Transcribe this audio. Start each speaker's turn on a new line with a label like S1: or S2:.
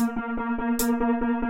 S1: Música